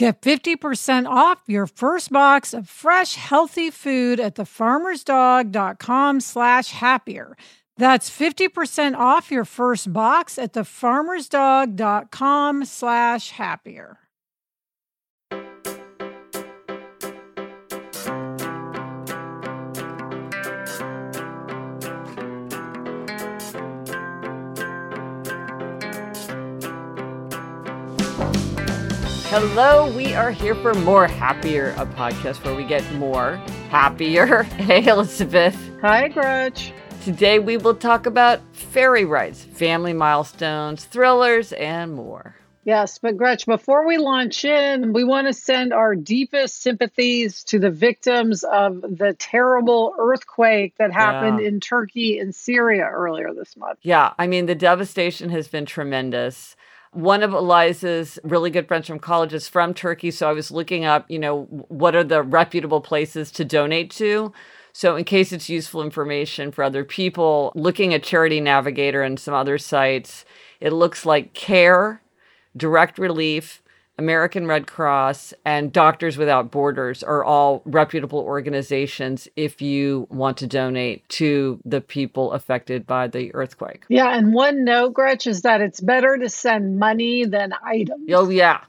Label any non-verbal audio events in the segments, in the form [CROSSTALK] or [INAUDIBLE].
Get 50% off your first box of fresh, healthy food at thefarmersdog.com slash happier. That's 50% off your first box at thefarmersdog.com slash happier. Hello, we are here for More Happier, a podcast where we get more happier. [LAUGHS] Hey, Elizabeth. Hi, Gretch. Today we will talk about fairy rides, family milestones, thrillers, and more. Yes, but Gretch, before we launch in, we want to send our deepest sympathies to the victims of the terrible earthquake that happened Yeah. in Turkey and Syria earlier this month. Yeah, I mean, the devastation has been tremendous. One of Eliza's really good friends from college is from Turkey. So I was looking up, you know, what are the reputable places to donate to? So, in case it's useful information for other people, looking at Charity Navigator and some other sites, it looks like CARE, Direct Relief, American Red Cross, and Doctors Without Borders are all reputable organizations if you want to donate to the people affected by the earthquake. Yeah, and one no Gretch, is that it's better to send money than items. Oh yeah.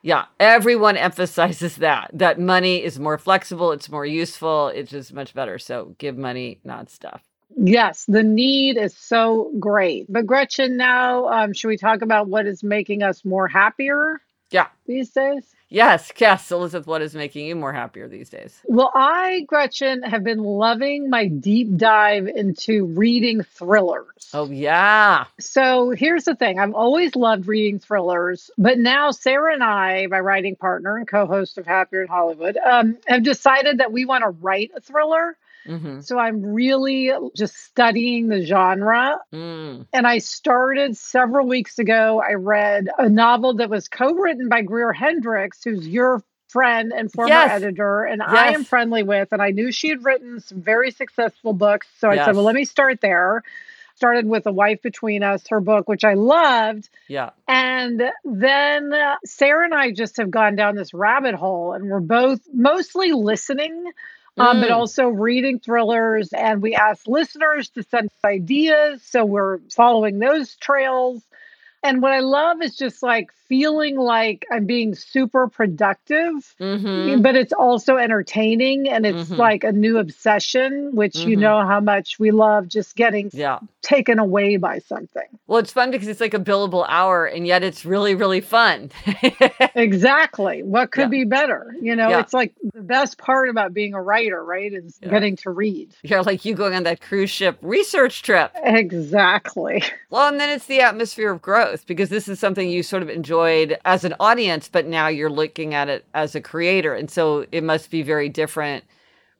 Yeah, everyone emphasizes that that money is more flexible, it's more useful, it's just much better. So give money, not stuff. Yes, the need is so great. But Gretchen, now um, should we talk about what is making us more happier Yeah. these days? Yes, yes, Elizabeth, what is making you more happier these days? Well, I, Gretchen, have been loving my deep dive into reading thrillers. Oh yeah. So here's the thing I've always loved reading thrillers, but now Sarah and I, my writing partner and co host of Happier in Hollywood, um, have decided that we want to write a thriller. Mm-hmm. So I'm really just studying the genre. Mm. And I started several weeks ago. I read a novel that was co written by Greer Hendricks, who's your friend and former Yes. editor, and I am friendly with. And I knew she had written some very successful books. So I Yes. said, well, let me start there. Started with A Wife Between Us, her book, which I loved. Yeah. And then uh, Sarah and I just have gone down this rabbit hole, and we're both mostly listening, um, but Mm. also reading thrillers. And we asked listeners to send us ideas. So we're following those trails. And what I love is just like feeling like I'm being super productive, Mm-hmm. but it's also entertaining. And it's Mhm. like a new obsession, which you Mhm. know how much we love just getting Yeah. taken away by something. Well, it's fun because it's like a billable hour and yet it's really, really fun. [LAUGHS] Exactly. What could Yeah. be better? You know, Yeah. it's like the best part about being a writer, right? Is Yeah. getting to read. You're like you going on that cruise ship research trip. Exactly. Well, and then it's the atmosphere of growth because this is something you sort of enjoyed as an audience, but now you're looking at it as a creator. And so it must be very different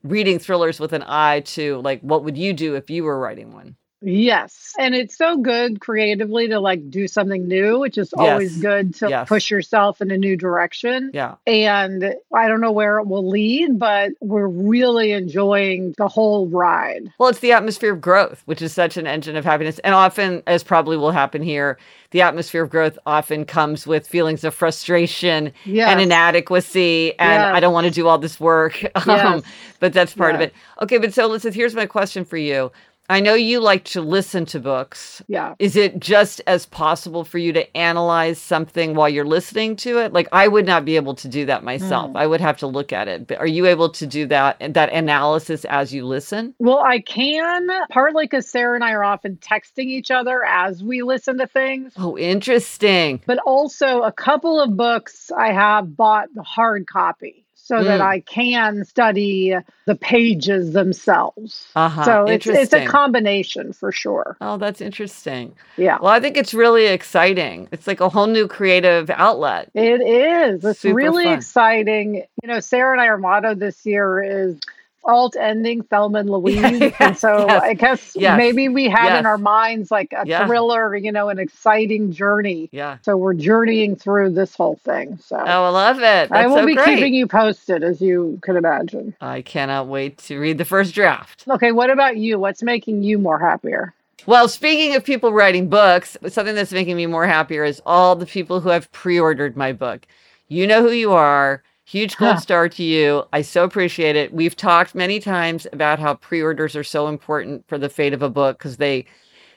reading thrillers with an eye to like, what would you do if you were writing one? Yes. And it's so good creatively to like do something new, which is always Yes. good to Yes. push yourself in a new direction. Yeah. And I don't know where it will lead, but we're really enjoying the whole ride. Well, it's the atmosphere of growth, which is such an engine of happiness. And often, as probably will happen here, the atmosphere of growth often comes with feelings of frustration Yes. and inadequacy. And. I don't want to do all this work. [LAUGHS] Um, but that's part of it. Okay. But so, Elizabeth, here's my question for you. I know you like to listen to books. Yeah. Is it just as possible for you to analyze something while you're listening to it? Like I would not be able to do that myself. Hmm. I would have to look at it. But are you able to do that that analysis as you listen? Well, I can, partly because Sarah and I are often texting each other as we listen to things. Oh, interesting. but also a couple of books I have bought the hard copy so that Mm. I can study the pages themselves. Uh-huh. So it's, it's a combination for sure. Oh, that's interesting. Yeah. Well, I think it's really exciting. It's like a whole new creative outlet. It is. It's Super really fun. exciting. You know, Sarah and I, our motto this year is alt ending Thelma and [LAUGHS] Louise. Yes, and so yes, I guess yes, maybe we had in our minds like a Yeah. thriller, you know, an exciting journey. Yeah. So we're journeying through this whole thing. So Oh, I love it. That's I will so be great. keeping you posted, as you could imagine. I cannot wait to read the first draft. Okay, what about you? What's making you more happier? Well, speaking of people writing books, something that's making me more happier is all the people who have pre-ordered my book. You know who you are. Huge gold Huh. star to you. I so appreciate it. We've talked many times about how pre-orders are so important for the fate of a book because they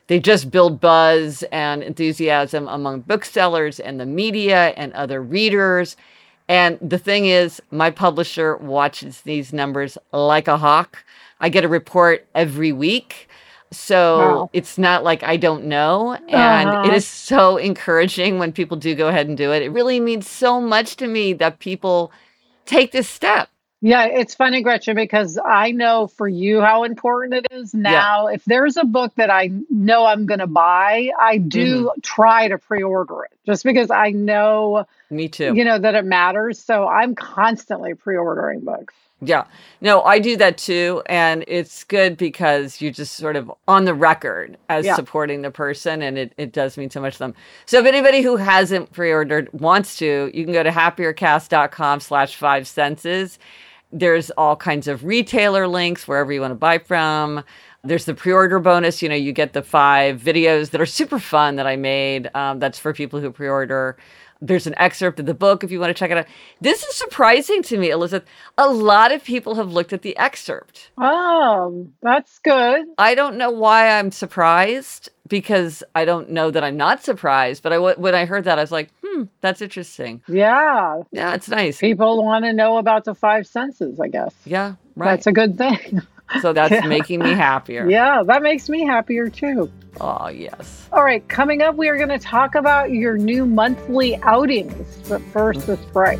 they just build buzz and enthusiasm among booksellers and the media and other readers. And the thing is, my publisher watches these numbers like a hawk. I get a report every week. So Wow. it's not like I don't know. And Uh-huh. it is so encouraging when people do go ahead and do it. It really means so much to me that people take this step. Yeah, it's funny, Gretchen, because I know for you how important it is now. If there's a book that I know I'm going to buy, I do Mm-hmm. try to pre order it just because I know, Me too. you know, that it matters. So I'm constantly pre ordering books. Yeah. No, I do that too. And it's good because you're just sort of on the record as Yeah. supporting the person. And it, it does mean so much to them. So if anybody who hasn't pre-ordered wants to, you can go to happiercast.com slash five senses. There's all kinds of retailer links wherever you want to buy from. There's the pre-order bonus. You know, you get the five videos that are super fun that I made. Um, that's for people who pre-order. There's an excerpt of the book if you want to check it out. This is surprising to me, Elizabeth. A lot of people have looked at the excerpt. Oh, that's good. I don't know why I'm surprised because I don't know that I'm not surprised. But I, when I heard that, I was like, hmm, that's interesting. Yeah. Yeah, it's nice. People want to know about the five senses, I guess. Yeah, right. That's a good thing. [LAUGHS] so that's Yeah. making me happier. yeah, that makes me happier too. Oh, yes. All right, coming up, we are going to talk about your new monthly outings. But first, this break.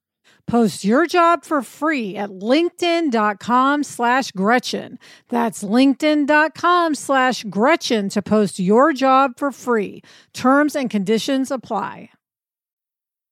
Post your job for free at linkedin.com slash Gretchen. That's linkedin.com slash Gretchen to post your job for free. Terms and conditions apply.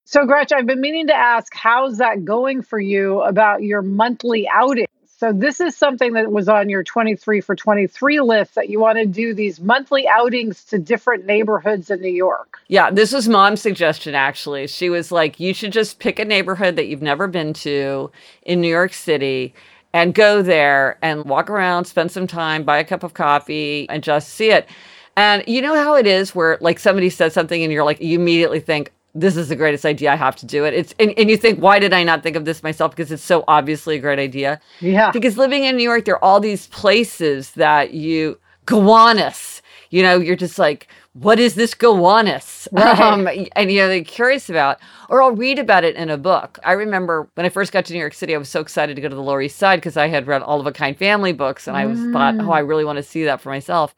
So, Gretchen, I've been meaning to ask, how's that going for you about your monthly outing? So this is something that was on your 23 for 23 list that you want to do these monthly outings to different neighborhoods in New York. Yeah, this was mom's suggestion actually. She was like, you should just pick a neighborhood that you've never been to in New York City and go there and walk around, spend some time, buy a cup of coffee, and just see it. And you know how it is where like somebody says something and you're like, you immediately think, this is the greatest idea. I have to do it. It's and, and you think, why did I not think of this myself? Because it's so obviously a great idea. Yeah. Because living in New York, there are all these places that you Gowanus. You know, you're just like, what is this Gowanus? Right. Um, and you know, they're curious about, or I'll read about it in a book. I remember when I first got to New York City, I was so excited to go to the Lower East Side because I had read all of a kind family books, and I was mm. thought, oh, I really want to see that for myself.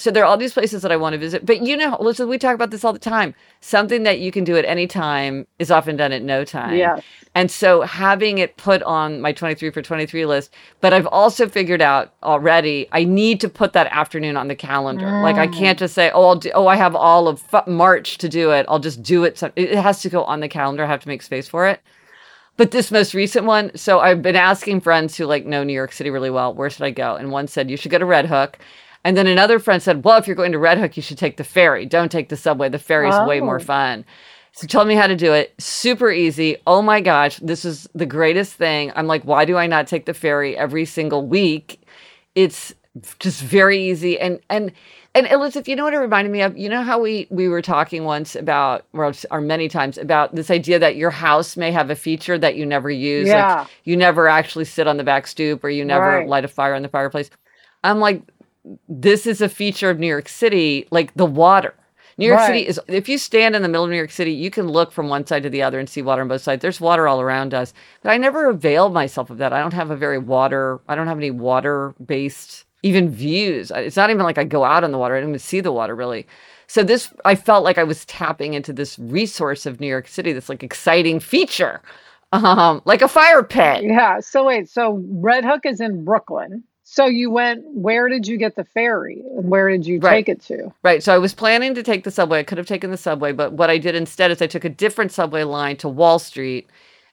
So there are all these places that I want to visit. But you know, listen, we talk about this all the time. Something that you can do at any time is often done at no time. Yeah. And so having it put on my 23 for 23 list, but I've also figured out already I need to put that afternoon on the calendar. Mm. Like I can't just say, "Oh, I'll do, oh, I have all of March to do it. I'll just do it." It has to go on the calendar. I have to make space for it. But this most recent one, so I've been asking friends who like know New York City really well, where should I go? And one said, you should go to Red Hook. And then another friend said, Well, if you're going to Red Hook, you should take the ferry. Don't take the subway. The ferry's oh. way more oh. fun. So tell me how to do it. Super easy. Oh my gosh, this is the greatest thing. I'm like, why do I not take the ferry every single week? It's just very easy. And and and Elizabeth, you know what it reminded me of? You know how we we were talking once about, or, or many times about this idea that your house may have a feature that you never use. Yeah. Like you never actually sit on the back stoop, or you never right. light a fire in the fireplace. I'm like, this is a feature of New York City, like the water. New York right. City is, if you stand in the middle of New York City, you can look from one side to the other and see water on both sides. There's water all around us. But I never availed myself of that. I don't have a very water, I don't have any water based even views. It's not even like I go out on the water, I don't even see the water really. So this, I felt like I was tapping into this resource of New York City, this like exciting feature, [LAUGHS] um, like a fire pit. Yeah. So wait, so Red Hook is in Brooklyn. So you went, where did you get the ferry? And where did you right. take it to? Right. So I was planning to take the subway. I could have taken the subway, but what I did instead is I took a different subway line to Wall Street.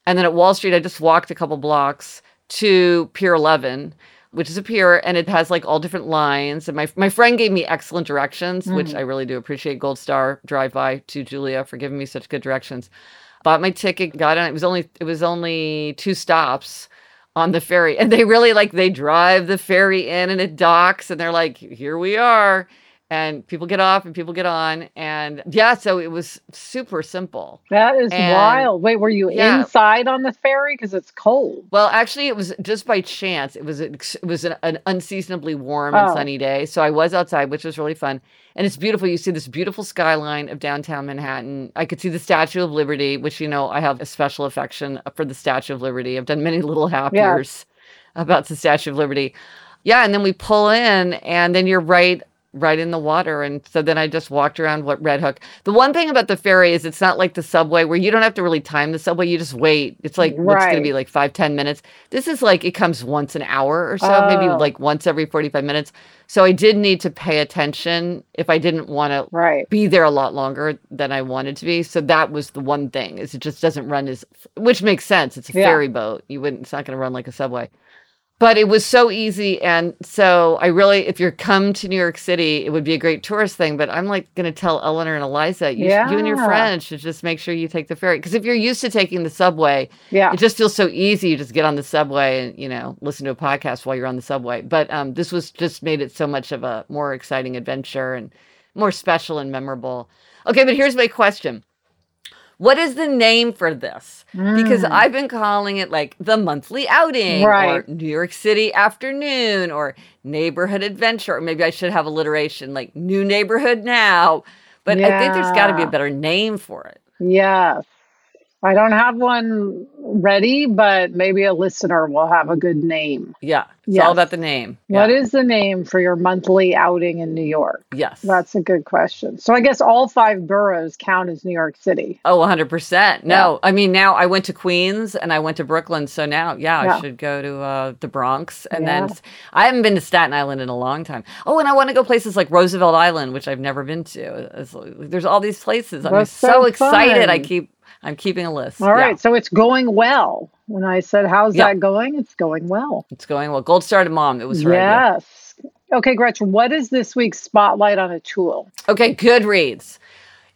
And then at Wall Street, I just walked a couple blocks to Pier 11, which is a pier, and it has like all different lines. And my, my friend gave me excellent directions, mm. which I really do appreciate. Gold Star drive by to Julia for giving me such good directions. Bought my ticket, got on. It was only it was only two stops on the ferry and they really like they drive the ferry in and it docks and they're like here we are and people get off and people get on and yeah so it was super simple. That is and, wild. Wait were you yeah. inside on the ferry? Because it's cold. Well actually it was just by chance. It was it was an, an unseasonably warm oh. and sunny day so i was outside which was really fun and it's beautiful. You see this beautiful skyline of downtown manhattan. I could see the statue of liberty which you know i have a special affection for the statue of liberty. I've done many little happiers about the statue of liberty. Yeah and then we pull in and then you're right right in the water. And so then I just walked around what Red Hook. The one thing about the ferry is it's not like the subway where you don't have to really time the subway. You just wait. It's like right. what's going to be like five, ten minutes. This is like it comes once an hour or so, oh. maybe like once every 45 minutes. So I did need to pay attention if I didn't want to right. be there a lot longer than I wanted to be. So that was the one thing is it just doesn't run as, which makes sense. It's a yeah. ferry boat. You wouldn't, it's not going to run like a subway. But it was so easy. And so i really if you're come to new york city it would be a great tourist thing but i'm like going to tell eleanor and eliza you, Yeah. you and your friends should just make sure you take the ferry. Because if you're used to taking the subway Yeah. it just feels so easy. You just get on the subway and you know listen to a podcast while you're on the subway. But um, this was just made it so much of a more exciting adventure and more special and memorable. Okay but here's my question what is the name for this because Mm. I've been calling it like the monthly outing Right. or New York City afternoon or neighborhood adventure. Or maybe I should have alliteration like new neighborhood now. But I think there's got to be a better name for it. Yes. I don't have one ready, but maybe a listener will have a good name. Yeah. It's Yes. all about the name. What yeah. is the name for your monthly outing in New York? Yes. That's a good question. So I guess all five boroughs count as New York City. Oh, 100%. No, I mean, now I went to Queens and I went to Brooklyn. So now, yeah, Yeah. I should go to uh, the Bronx. And Yeah. then I haven't been to Staten Island in a long time. Oh, and I want to go places like Roosevelt Island, which I've never been to. It's- there's all these places. I'm That's so, so excited. I keep, I'm keeping a list. All Yeah, right. So it's going well. When I said, How's that going? It's going well. it's going well. Gold Star to Mom. It was her idea. Yes. Okay, Gretchen, what is this week's spotlight on a tool? Okay, Goodreads.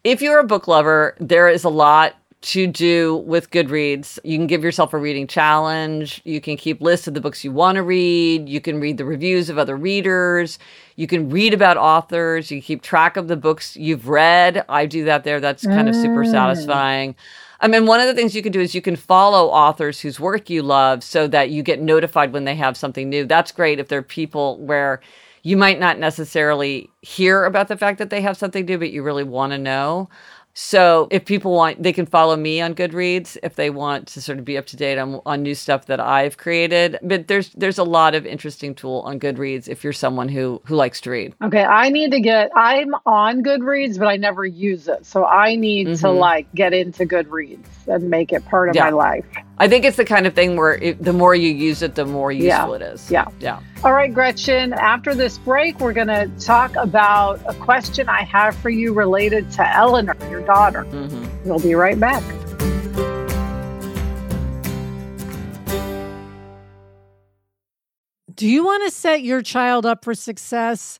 If you're a book lover, there is a lot to do with Goodreads. You can give yourself a reading challenge. You can keep lists of the books you want to read. You can read the reviews of other readers. You can read about authors. You can keep track of the books you've read. I do that there. That's kind of super Mm. satisfying. I mean, one of the things you can do is you can follow authors whose work you love so that you get notified when they have something new. That's great if they're people where you might not necessarily hear about the fact that they have something new, but you really want to know. So if people want, they can follow me on Goodreads if they want to sort of be up to date on, on new stuff that I've created. But there's there's a lot of interesting tool on Goodreads if you're someone who who likes to read. Okay, I need to get, I'm on Goodreads, but I never use it. So I need to Mhm. like get into Goodreads and make it part of Yeah. my life. I think it's the kind of thing where it, the more you use it, the more useful Yeah. it is. Yeah. Yeah. All right, Gretchen, after this break, we're going to talk about a question I have for you related to Eleanor, your daughter. hmm We'll be right back. Do you want to set your child up for success?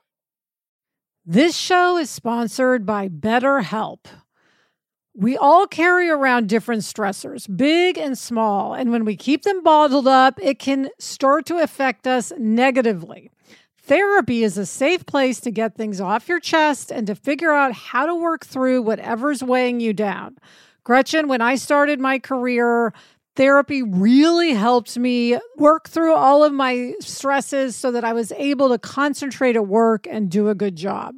This show is sponsored by BetterHelp. We all carry around different stressors, big and small, and when we keep them bottled up, it can start to affect us negatively. Therapy is a safe place to get things off your chest and to figure out how to work through whatever's weighing you down. Gretchen, when I started my career, therapy really helped me work through all of my stresses so that I was able to concentrate at work and do a good job.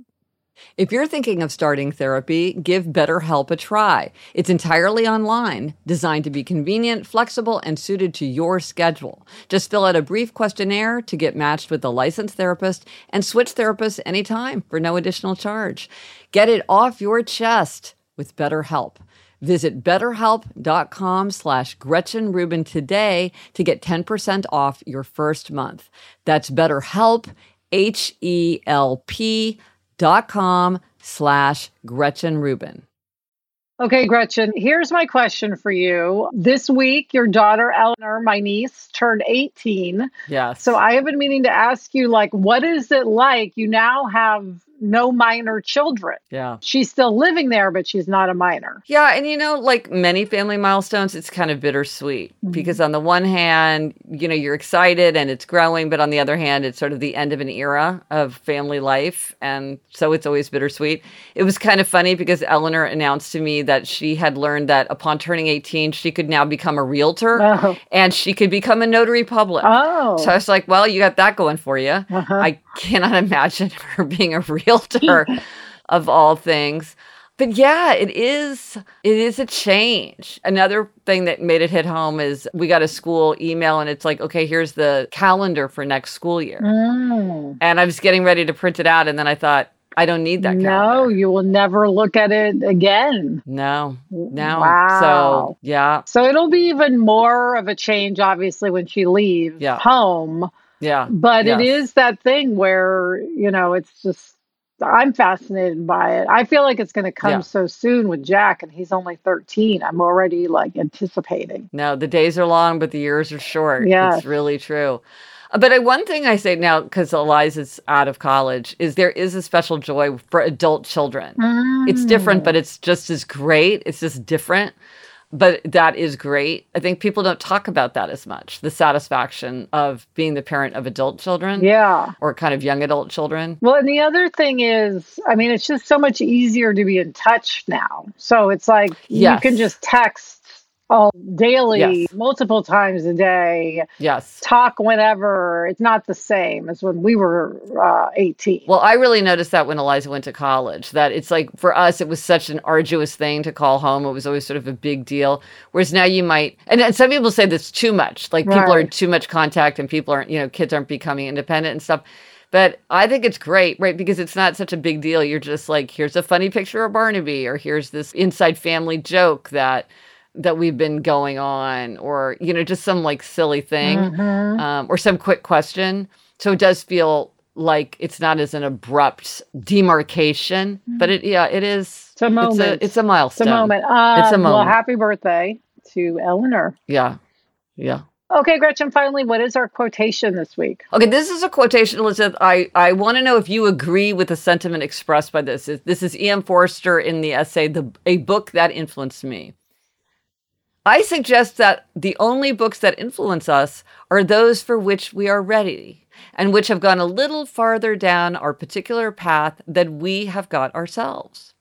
If you're thinking of starting therapy, give BetterHelp a try. It's entirely online, designed to be convenient, flexible, and suited to your schedule. Just fill out a brief questionnaire to get matched with a licensed therapist and switch therapists anytime for no additional charge. Get it off your chest with BetterHelp. Visit betterhelp.com slash Gretchen Rubin today to get 10% off your first month. That's BetterHelp, H-E-L-P dot com slash Gretchen Rubin. Okay, Gretchen, here's my question for you. This week, your daughter Eleanor, my niece, turned 18. Yes. So I have been meaning to ask you, like, what is it like? You now have no minor children. Yeah. She's still living there, but she's not a minor. Yeah. And you know, like many family milestones, it's kind of bittersweet mm-hmm. because on the one hand, you know, you're excited and it's growing, but on the other hand, it's sort of the end of an era of family life. And so it's always bittersweet. It was kind of funny because Eleanor announced to me that she had learned that upon turning 18, she could now become a realtor oh. and she could become a notary public. Oh. So I was like, well, you got that going for you. Uh-huh. I cannot [LAUGHS] imagine her being a realtor [LAUGHS] of all things. But yeah, it is it is a change. Another thing that made it hit home is we got a school email and it's like, okay, here's the calendar for next school year. Mm. And I was getting ready to print it out and then I thought, I don't need that calendar. No, you will never look at it again. No. No. Wow. So yeah. So it'll be even more of a change, obviously, when she leaves yeah. home yeah. But yes. it is that thing where, you know, it's just, I'm fascinated by it. I feel like it's going to come yeah. so soon with Jack, and he's only 13. I'm already like anticipating. No, the days are long, but the years are short. Yeah. It's really true. Uh, but one thing I say now, because Eliza's out of college, is there is a special joy for adult children. Mm. It's different, but it's just as great. It's just different but that is great. I think people don't talk about that as much the satisfaction of being the parent of adult children. Yeah. Or kind of young adult children. Well, and the other thing is, I mean, it's just so much easier to be in touch now. So it's like yes. you can just text all daily, yes. multiple times a day. Yes. Talk whenever. It's not the same as when we were uh, 18. Well, I really noticed that when Eliza went to college, that it's like for us, it was such an arduous thing to call home. It was always sort of a big deal. Whereas now you might, and, and some people say that's too much. Like people right. are too much contact and people aren't, you know, kids aren't becoming independent and stuff. But I think it's great, right? Because it's not such a big deal. You're just like, here's a funny picture of Barnaby, or here's this inside family joke that that we've been going on or you know just some like silly thing mm-hmm. um, or some quick question so it does feel like it's not as an abrupt demarcation mm-hmm. but it yeah it is it's a moment it's a, it's a milestone it's a moment um, it's a moment well happy birthday to eleanor yeah yeah Okay, Gretchen, finally, what is our quotation this week? Okay, this is a quotation, Elizabeth. I, I want to know if you agree with the sentiment expressed by this. This is E.M. Forster in the essay, the, A Book That Influenced Me. I suggest that the only books that influence us are those for which we are ready and which have gone a little farther down our particular path than we have got ourselves.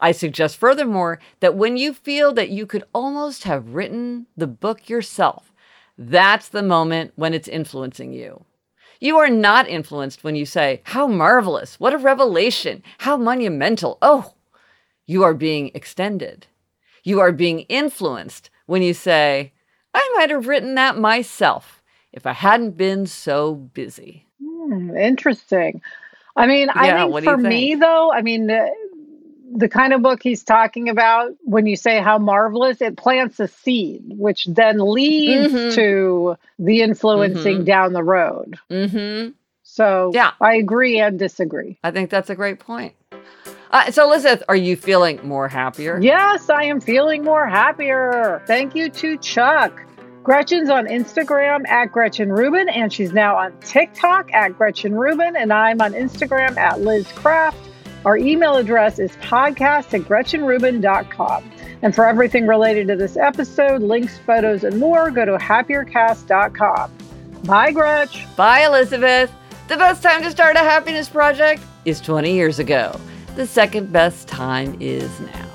I suggest furthermore that when you feel that you could almost have written the book yourself, that's the moment when it's influencing you. You are not influenced when you say, How marvelous! What a revelation! How monumental! Oh, you are being extended. You are being influenced when you say, I might have written that myself if I hadn't been so busy. Hmm, interesting. I mean, yeah, I think for me, though, I mean, the, the kind of book he's talking about, when you say how marvelous, it plants a seed, which then leads mm-hmm. to the influencing mm-hmm. down the road. Mm-hmm. So yeah. I agree and disagree. I think that's a great point. Uh, so, Elizabeth, are you feeling more happier? Yes, I am feeling more happier. Thank you to Chuck. Gretchen's on Instagram at Gretchen Rubin, and she's now on TikTok at Gretchen Rubin, and I'm on Instagram at Liz Craft. Our email address is podcast at GretchenRubin.com. And for everything related to this episode, links, photos, and more, go to happiercast.com. Bye, Gretch. Bye, Elizabeth. The best time to start a happiness project is 20 years ago. The second best time is now.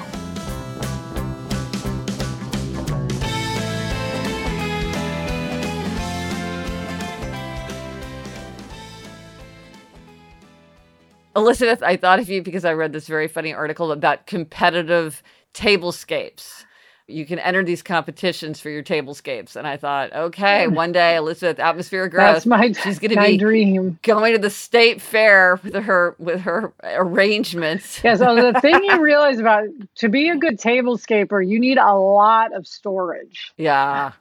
Elizabeth, I thought of you because I read this very funny article about competitive tablescapes. You can enter these competitions for your tablescapes. And I thought, okay, one day Elizabeth Atmospheric Growth, That's my, she's going to be dream. going to the state fair with her with her arrangements. [LAUGHS] Yeah, so the [LAUGHS] thing you realize about to be a good tablescaper, you need a lot of storage. Yeah.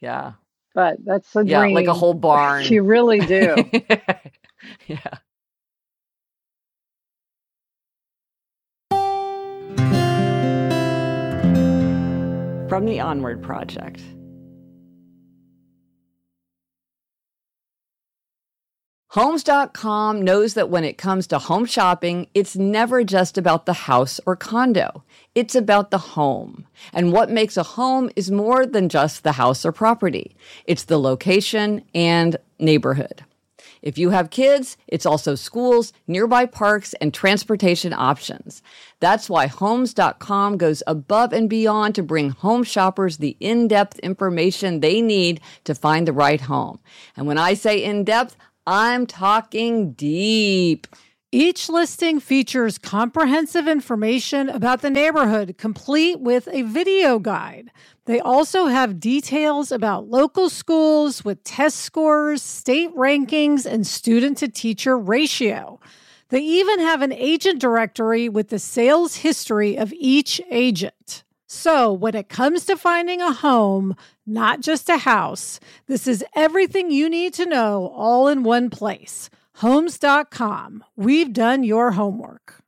Yeah. But that's the Yeah, dream. like a whole barn. [LAUGHS] You really do. yeah. From the Onward Project. Homes.com knows that when it comes to home shopping, it's never just about the house or condo. It's about the home. And what makes a home is more than just the house or property. It's the location and neighborhood. If you have kids, it's also schools, nearby parks, and transportation options. That's why Homes.com goes above and beyond to bring home shoppers the in depth information they need to find the right home. And when I say in depth, I'm talking deep. Each listing features comprehensive information about the neighborhood, complete with a video guide. They also have details about local schools with test scores, state rankings, and student to teacher ratio. They even have an agent directory with the sales history of each agent. So, when it comes to finding a home, not just a house, this is everything you need to know all in one place. Homes.com. We've done your homework.